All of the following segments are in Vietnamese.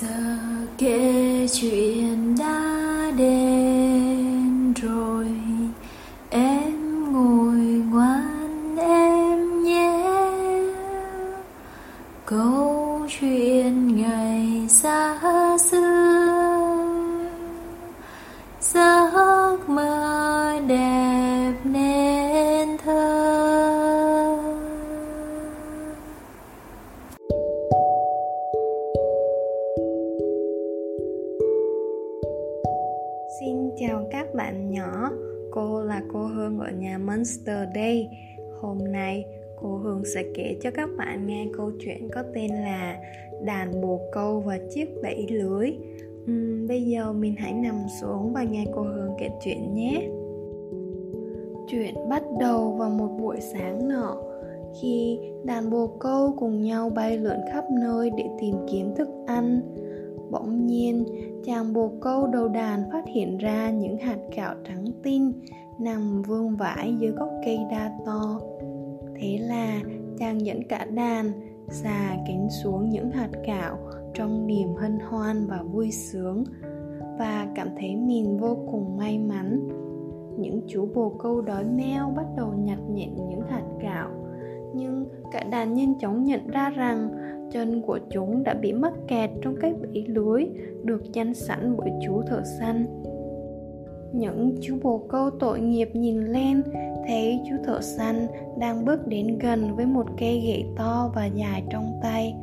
giờ kể chuyện bạn nhỏ, cô là cô Hương ở nhà Monster day Hôm nay cô Hương sẽ kể cho các bạn nghe câu chuyện có tên là Đàn bồ câu và chiếc bẫy lưới. Uhm, bây giờ mình hãy nằm xuống và nghe cô Hương kể chuyện nhé. Chuyện bắt đầu vào một buổi sáng nọ khi đàn bồ câu cùng nhau bay lượn khắp nơi để tìm kiếm thức ăn Bỗng nhiên, chàng bồ câu đầu đàn phát hiện ra những hạt gạo trắng tinh nằm vương vãi dưới gốc cây đa to. Thế là chàng dẫn cả đàn xà cánh xuống những hạt gạo trong niềm hân hoan và vui sướng và cảm thấy mình vô cùng may mắn. Những chú bồ câu đói meo bắt đầu nhặt nhạnh những hạt gạo nhưng cả đàn nhanh chóng nhận ra rằng chân của chúng đã bị mắc kẹt trong cái bẫy lưới được chăn sẵn bởi chú thợ săn. Những chú bồ câu tội nghiệp nhìn lên, thấy chú thợ săn đang bước đến gần với một cây gậy to và dài trong tay.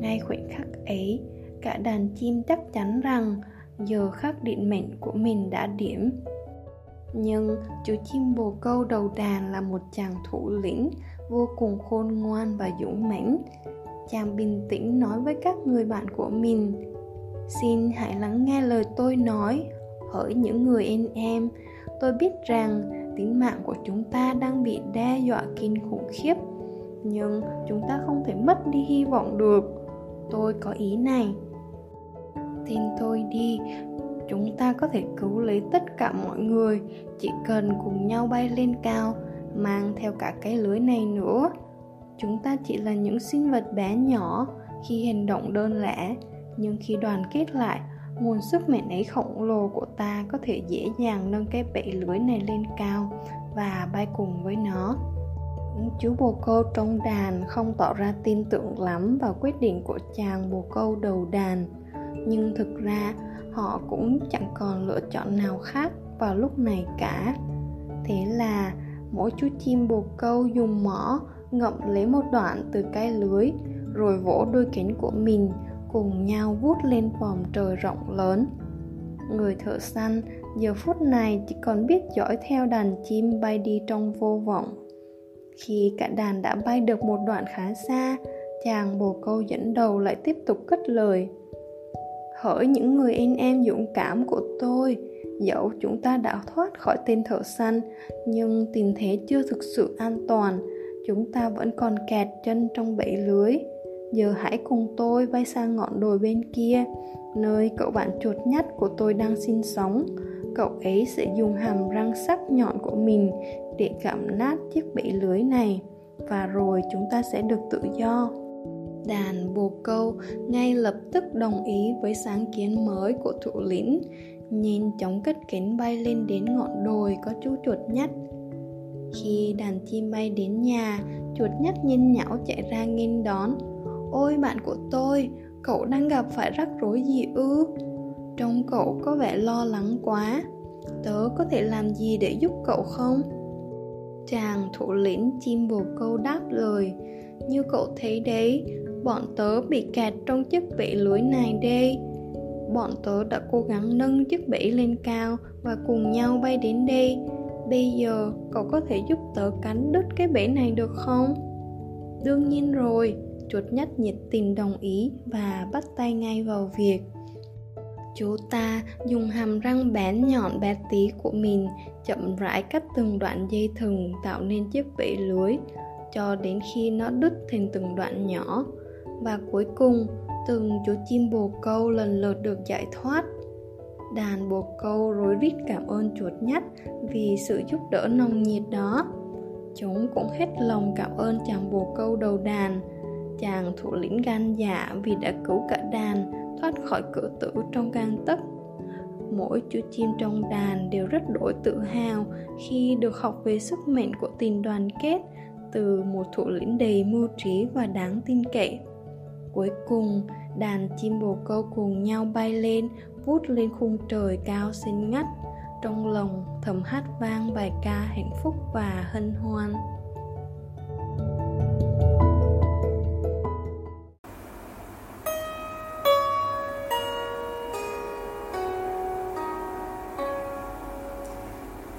Ngay khoảnh khắc ấy, cả đàn chim chắc chắn rằng giờ khắc định mệnh của mình đã điểm. Nhưng chú chim bồ câu đầu đàn là một chàng thủ lĩnh vô cùng khôn ngoan và dũng mãnh chàng bình tĩnh nói với các người bạn của mình, xin hãy lắng nghe lời tôi nói. Hỡi những người anh em, tôi biết rằng tính mạng của chúng ta đang bị đe dọa kinh khủng khiếp, nhưng chúng ta không thể mất đi hy vọng được. Tôi có ý này. Tin tôi đi, chúng ta có thể cứu lấy tất cả mọi người, chỉ cần cùng nhau bay lên cao, mang theo cả cái lưới này nữa chúng ta chỉ là những sinh vật bé nhỏ khi hành động đơn lẻ, nhưng khi đoàn kết lại, nguồn sức mạnh ấy khổng lồ của ta có thể dễ dàng nâng cái bẫy lưới này lên cao và bay cùng với nó. Chú bồ câu trong đàn không tỏ ra tin tưởng lắm vào quyết định của chàng bồ câu đầu đàn, nhưng thực ra họ cũng chẳng còn lựa chọn nào khác vào lúc này cả. Thế là mỗi chú chim bồ câu dùng mỏ ngậm lấy một đoạn từ cái lưới, rồi vỗ đôi cánh của mình cùng nhau vút lên vòm trời rộng lớn. Người thợ săn giờ phút này chỉ còn biết dõi theo đàn chim bay đi trong vô vọng. Khi cả đàn đã bay được một đoạn khá xa, chàng bồ câu dẫn đầu lại tiếp tục cất lời. Hỡi những người anh em dũng cảm của tôi, dẫu chúng ta đã thoát khỏi tên thợ săn, nhưng tình thế chưa thực sự an toàn chúng ta vẫn còn kẹt chân trong bẫy lưới. Giờ hãy cùng tôi bay sang ngọn đồi bên kia, nơi cậu bạn chuột nhắt của tôi đang sinh sống. Cậu ấy sẽ dùng hàm răng sắc nhọn của mình để gặm nát chiếc bẫy lưới này, và rồi chúng ta sẽ được tự do. Đàn bồ câu ngay lập tức đồng ý với sáng kiến mới của thủ lĩnh. Nhanh chóng cất cánh bay lên đến ngọn đồi có chú chuột nhắt khi đàn chim bay đến nhà, chuột nhắt nhanh nhão chạy ra nghênh đón. Ôi, bạn của tôi, cậu đang gặp phải rắc rối gì ư? Trông cậu có vẻ lo lắng quá. Tớ có thể làm gì để giúp cậu không? Chàng thủ lĩnh chim bồ câu đáp lời, như cậu thấy đấy, bọn tớ bị kẹt trong chiếc bể lưới này đây. Bọn tớ đã cố gắng nâng chiếc bể lên cao và cùng nhau bay đến đây bây giờ cậu có thể giúp tớ cắn đứt cái bẫy này được không? Đương nhiên rồi, chuột nhất nhiệt tình đồng ý và bắt tay ngay vào việc. Chú ta dùng hàm răng bén nhọn bé tí của mình, chậm rãi cắt từng đoạn dây thừng tạo nên chiếc bẫy lưới, cho đến khi nó đứt thành từng đoạn nhỏ. Và cuối cùng, từng chú chim bồ câu lần lượt được giải thoát đàn bồ câu rối rít cảm ơn chuột nhắt vì sự giúp đỡ nồng nhiệt đó. Chúng cũng hết lòng cảm ơn chàng bồ câu đầu đàn. Chàng thủ lĩnh gan dạ vì đã cứu cả đàn, thoát khỏi cửa tử trong gang tấc. Mỗi chú chim trong đàn đều rất đổi tự hào khi được học về sức mạnh của tình đoàn kết từ một thủ lĩnh đầy mưu trí và đáng tin cậy. Cuối cùng, đàn chim bồ câu cùng nhau bay lên vút lên khung trời cao xinh ngắt, trong lòng thầm hát vang bài ca hạnh phúc và hân hoan.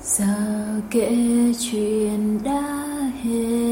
Giờ kể chuyện đã hết.